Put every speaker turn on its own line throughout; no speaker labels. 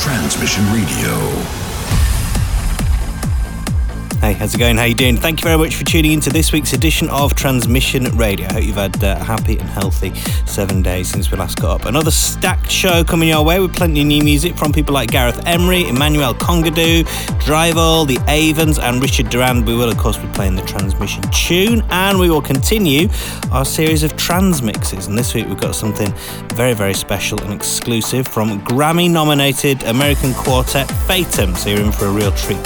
Transmission Radio.
Hey, how's it going? How you doing? Thank you very much for tuning in to this week's edition of Transmission Radio. I hope you've had uh, a happy and healthy seven days since we last got up. Another stacked show coming your way with plenty of new music from people like Gareth Emery, Emmanuel Congadou, Drival, The Avens, and Richard Durand. We will, of course, be playing the Transmission tune, and we will continue our series of trans mixes. And this week we've got something very, very special and exclusive from Grammy nominated American quartet Fatum. So you're in for a real treat.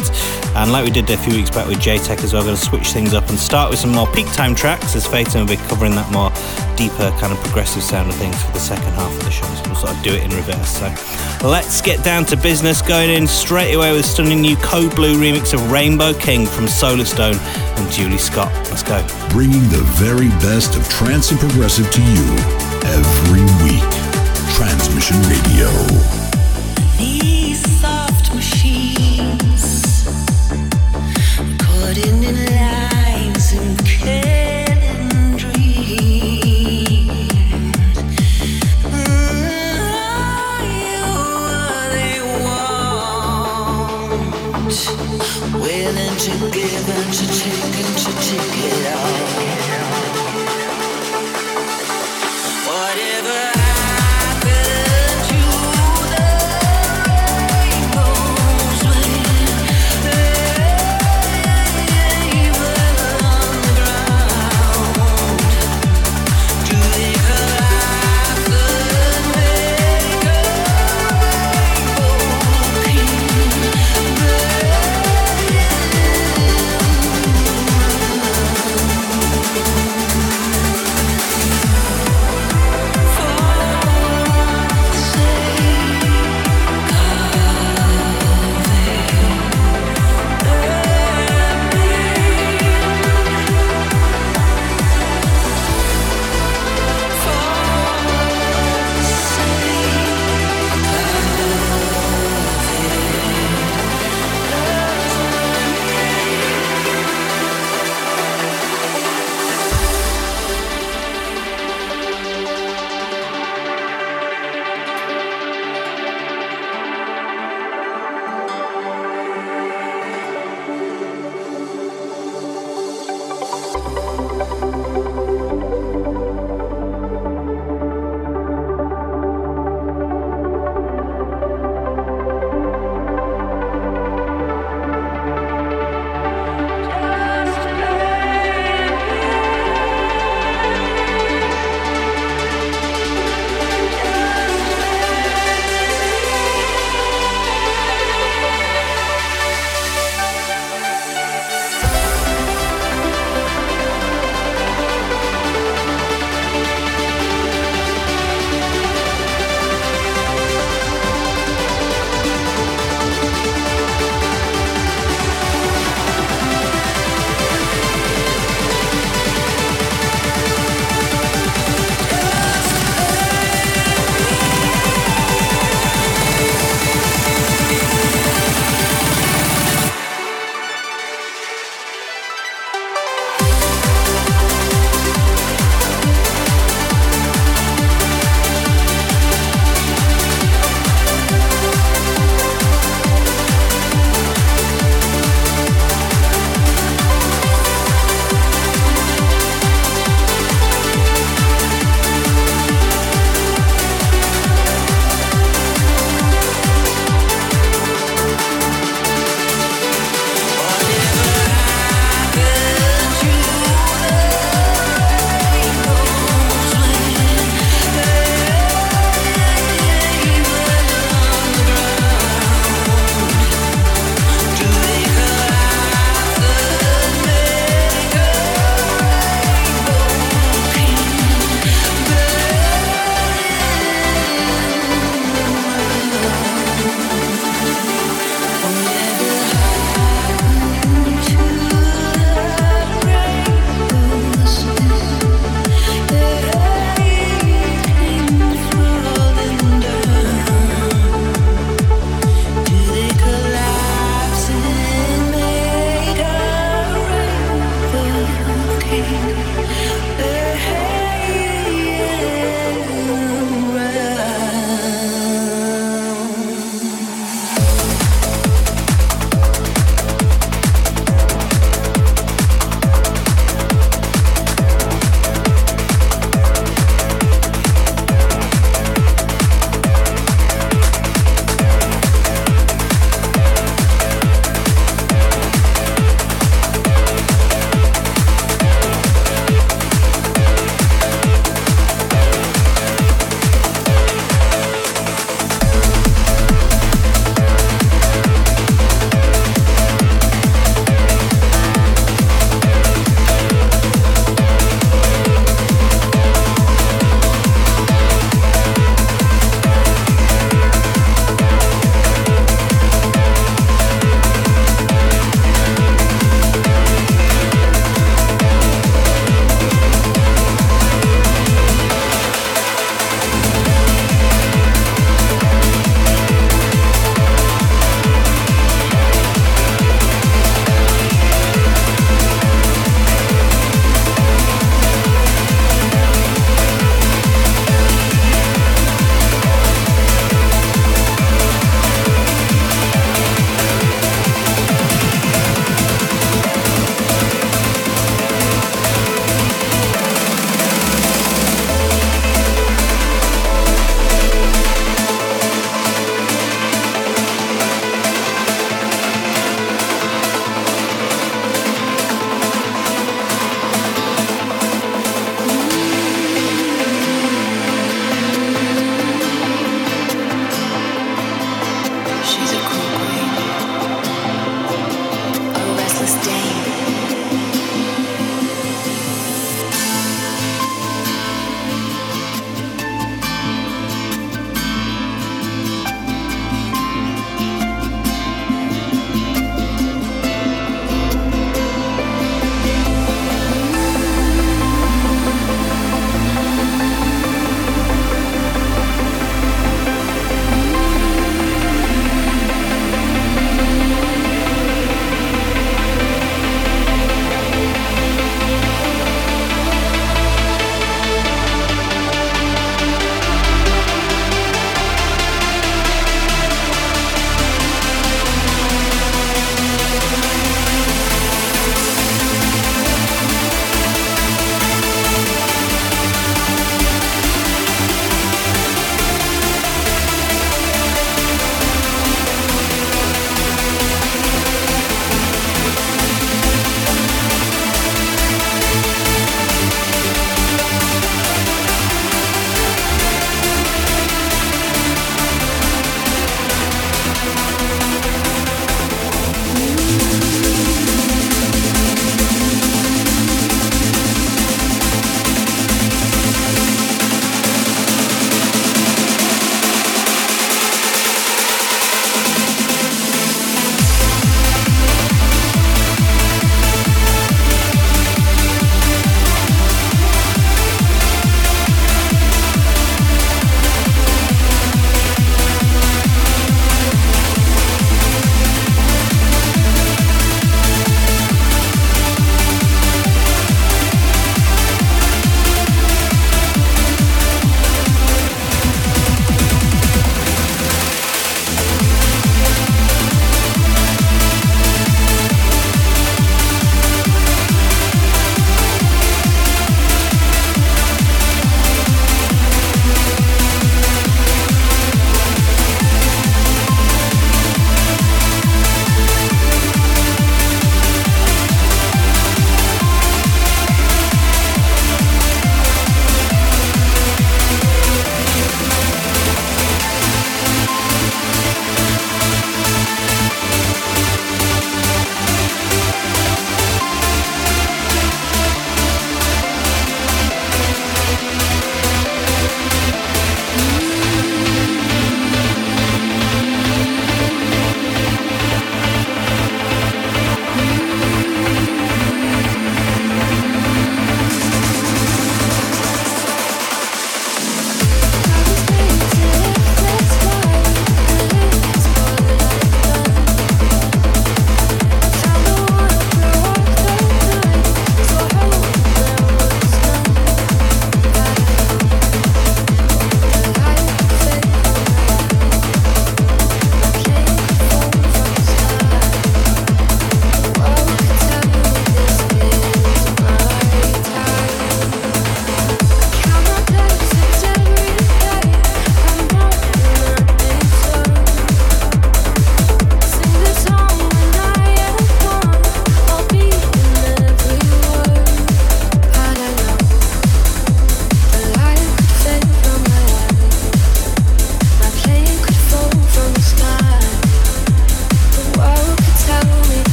And like we did a few weeks back with J-Tech as well, we're going to switch things up and start with some more peak time tracks as Fatum will be covering that more deeper kind of progressive sound of things for the second half of the show. So we'll sort of do it in reverse. So let's get down to business, going in straight away with a stunning new Code Blue remix of Rainbow King from Solarstone and Julie Scott. Let's go.
Bringing the very best of trance and progressive to you every week. Transmission Radio.
These soft machines Willing to give and to take and to take it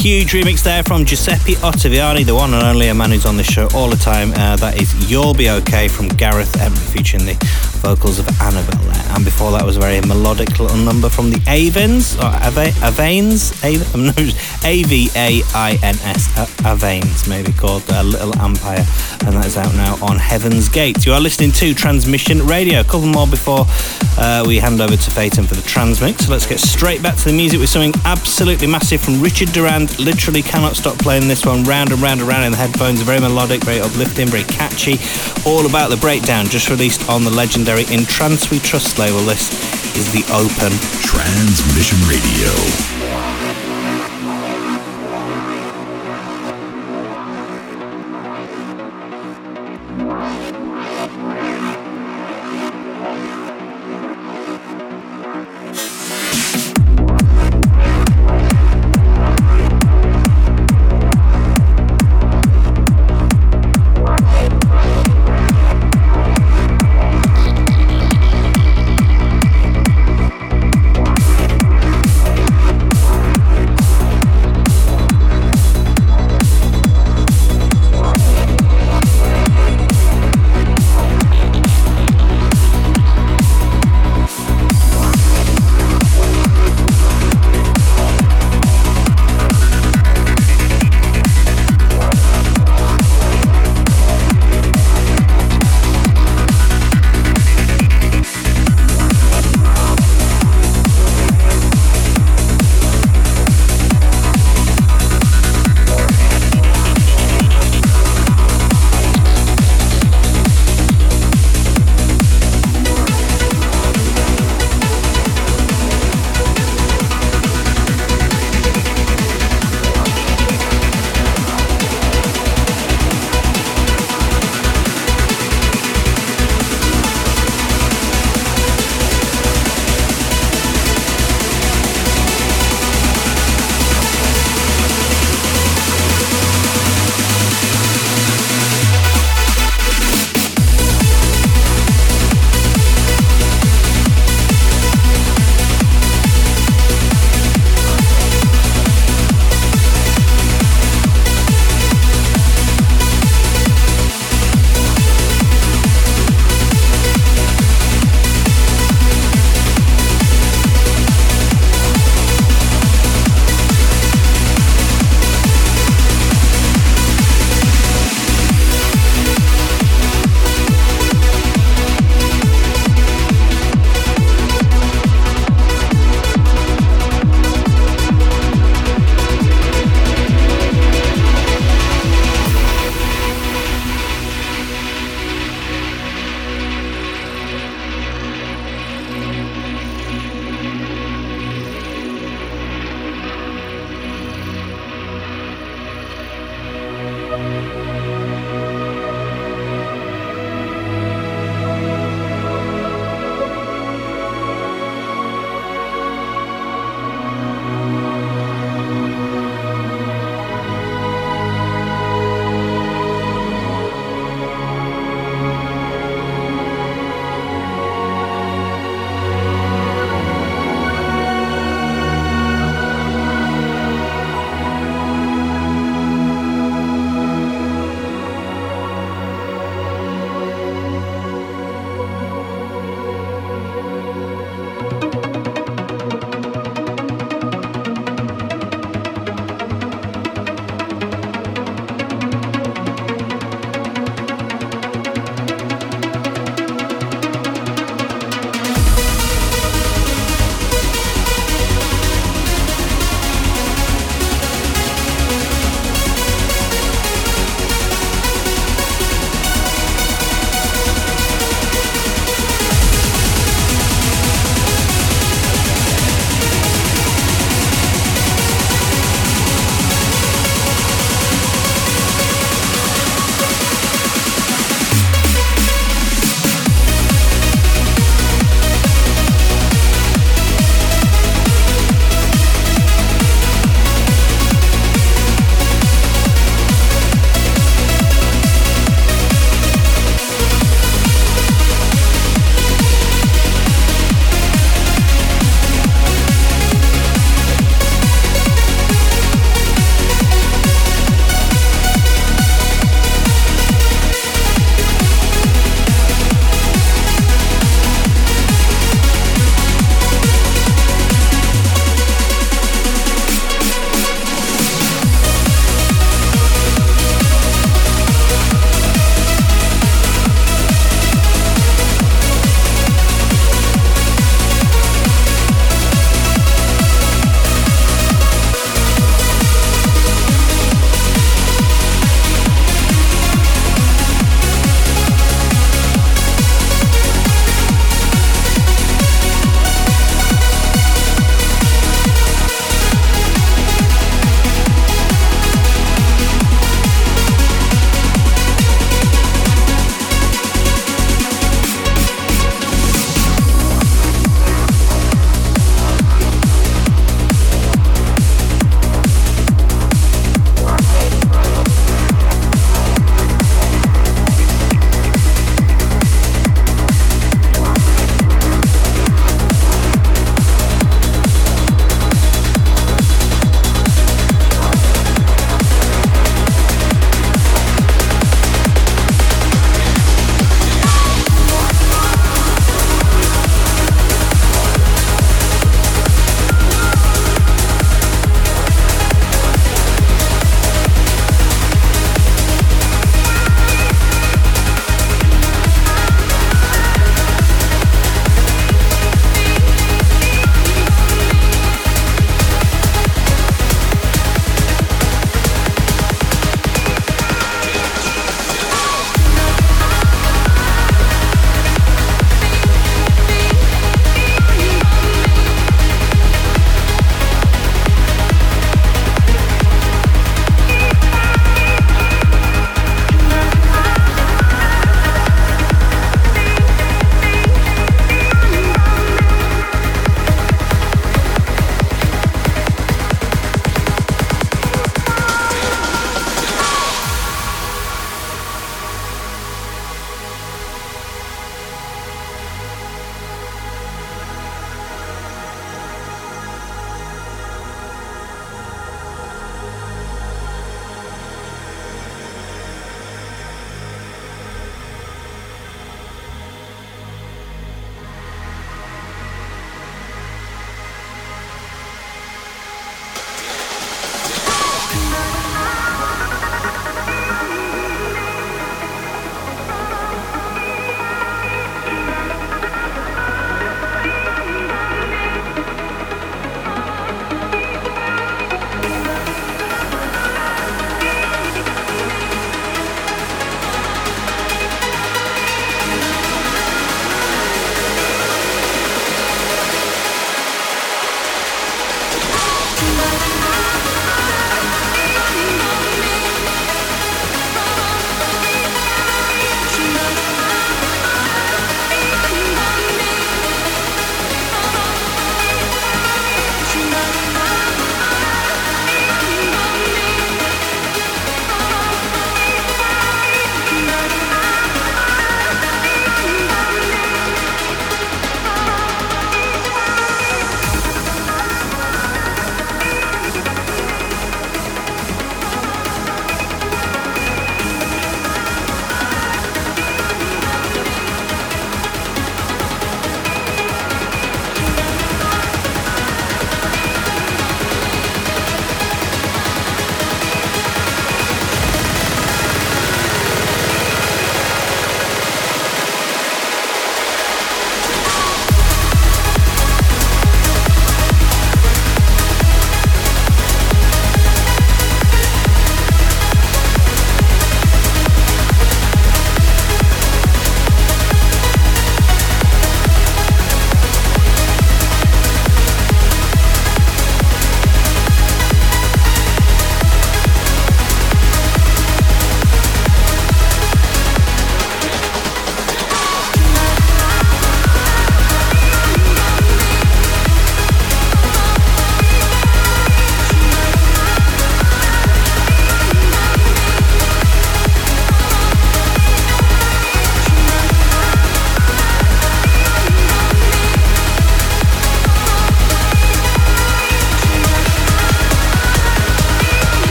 huge remix there from Giuseppe Ottaviani, the one and only a man who's on this show all the time. Uh, that is You'll Be Okay from Gareth Emery, featuring the vocals of Annabelle there. And before that was a very melodic little number from the Avens, or Ava, Avains, A-V-A-I-N-S, Avains, maybe called uh, Little Empire. And that is out now on Heaven's Gate. You are listening to Transmission Radio. A couple more before uh, we hand over to Fatum for the transmix. So let's get straight back to the music with something absolutely massive from Richard Durand. Literally cannot stop playing this one round and round and round in the headphones. Very melodic, very uplifting, very catchy. All about the breakdown, just released on the legendary In Trance We Trust label. This is the Open
Transmission Radio.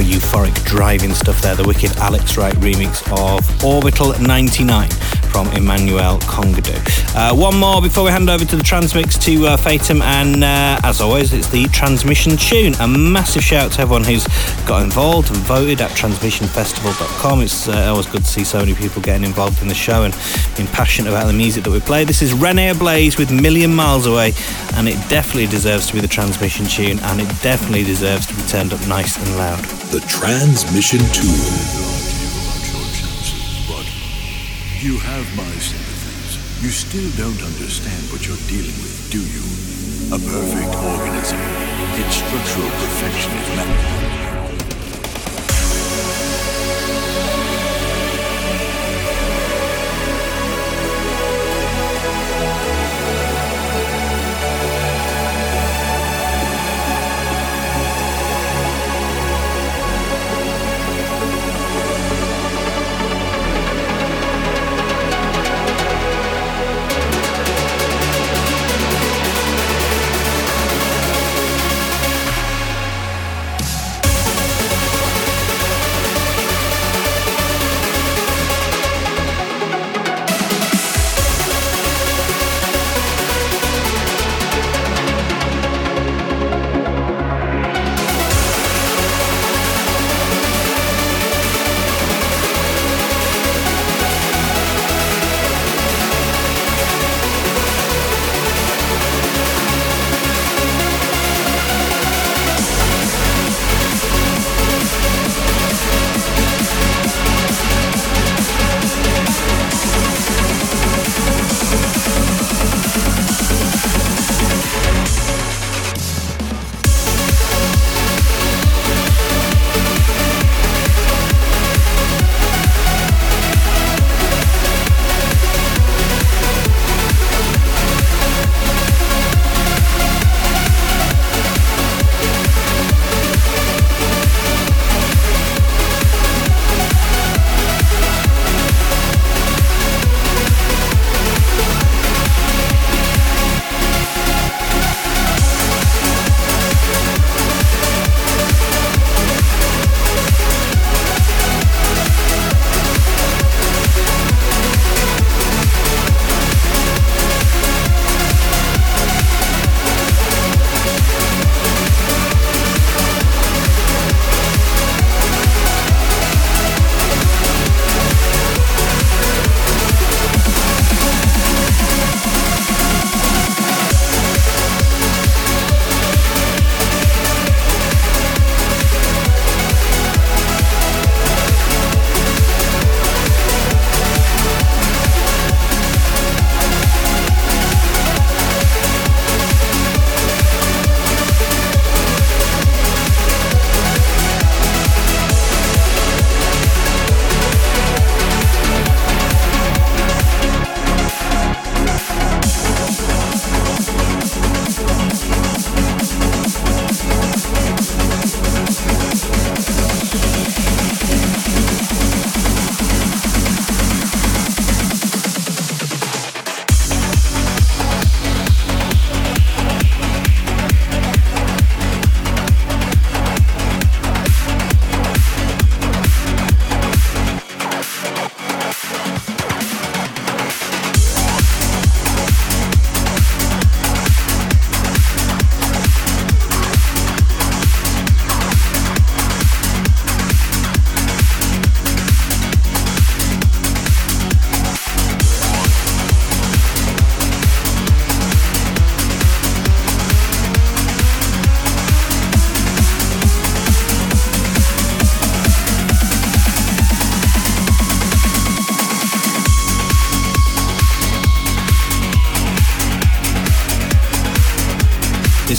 Euphoric driving stuff there. The wicked Alex Wright remix of Orbital 99 from Emmanuel Congadu. Uh, one more before we hand over to the transmix to uh, Fatum, and uh, as always, it's the transmission tune. A massive shout to everyone who's got involved and voted at transmissionfestival.com. It's uh, always good to see so many people getting involved in the show and being passionate about the music that we play. This is Rene Ablaze with Million Miles Away, and it definitely deserves to be the transmission tune, and it definitely deserves to be turned up nice and loud.
The transmission tune.
You have my sympathies. You still don't understand what you're dealing with, do you? A perfect organism. Its structural perfection is magnified.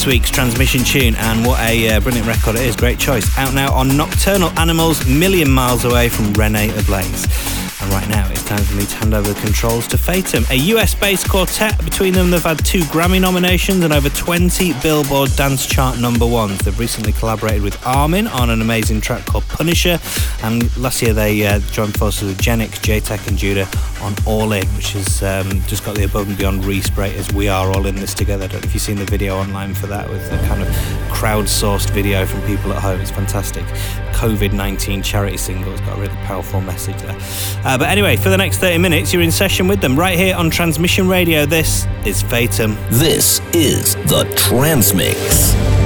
Week's transmission tune, and what a uh, brilliant record it is. Great choice. Out now on Nocturnal Animals, Million Miles Away from Rene Ablaze. And right now, it's time for me to hand over the controls to Fatum, a US based quartet. Between them, they've had two Grammy nominations and over 20 Billboard dance chart number ones. They've recently collaborated with Armin on an amazing track called Punisher, and last year they uh, joined forces with Genix, JTech, and Judah on All In, which has um, just got the above and beyond respray as we are all in this together. I don't know if you've seen the video online for that with the kind of crowdsourced video from people at home. It's fantastic. COVID 19 charity single. It's got a really powerful message there. Uh, but anyway, for the next 30 minutes, you're in session with them right here on Transmission Radio. This is Fatum.
This is the Transmix.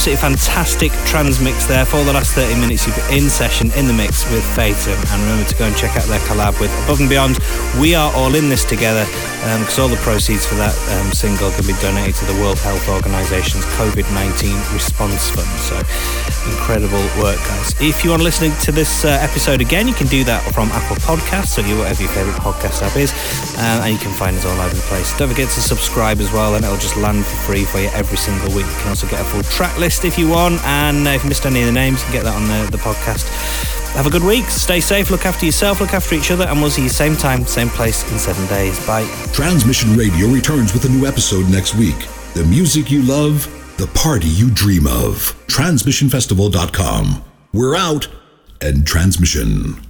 Absolutely fantastic trance mix there for the last 30 minutes. You've been in session, in the mix with Fatum. And remember to go and check out their collab with Above and Beyond. We are all in this together because um, all the proceeds for that um, single can be donated to the World Health Organization's COVID 19 response fund. So incredible work, guys. If you want to listen to this uh, episode again, you can do that from Apple Podcasts or whatever your favorite podcast app is. Uh, and you can find us all over the place. Don't forget to subscribe as well, and it'll just land for free for you every single week. You can also get a full track list if you want. And uh, if you missed any of the names, you can get that on the, the podcast. Have a good week. Stay safe. Look after yourself. Look after each other. And we'll see you same time, same place in seven days. Bye.
Transmission Radio returns with a new episode next week. The music you love, the party you dream of. TransmissionFestival.com. We're out and transmission.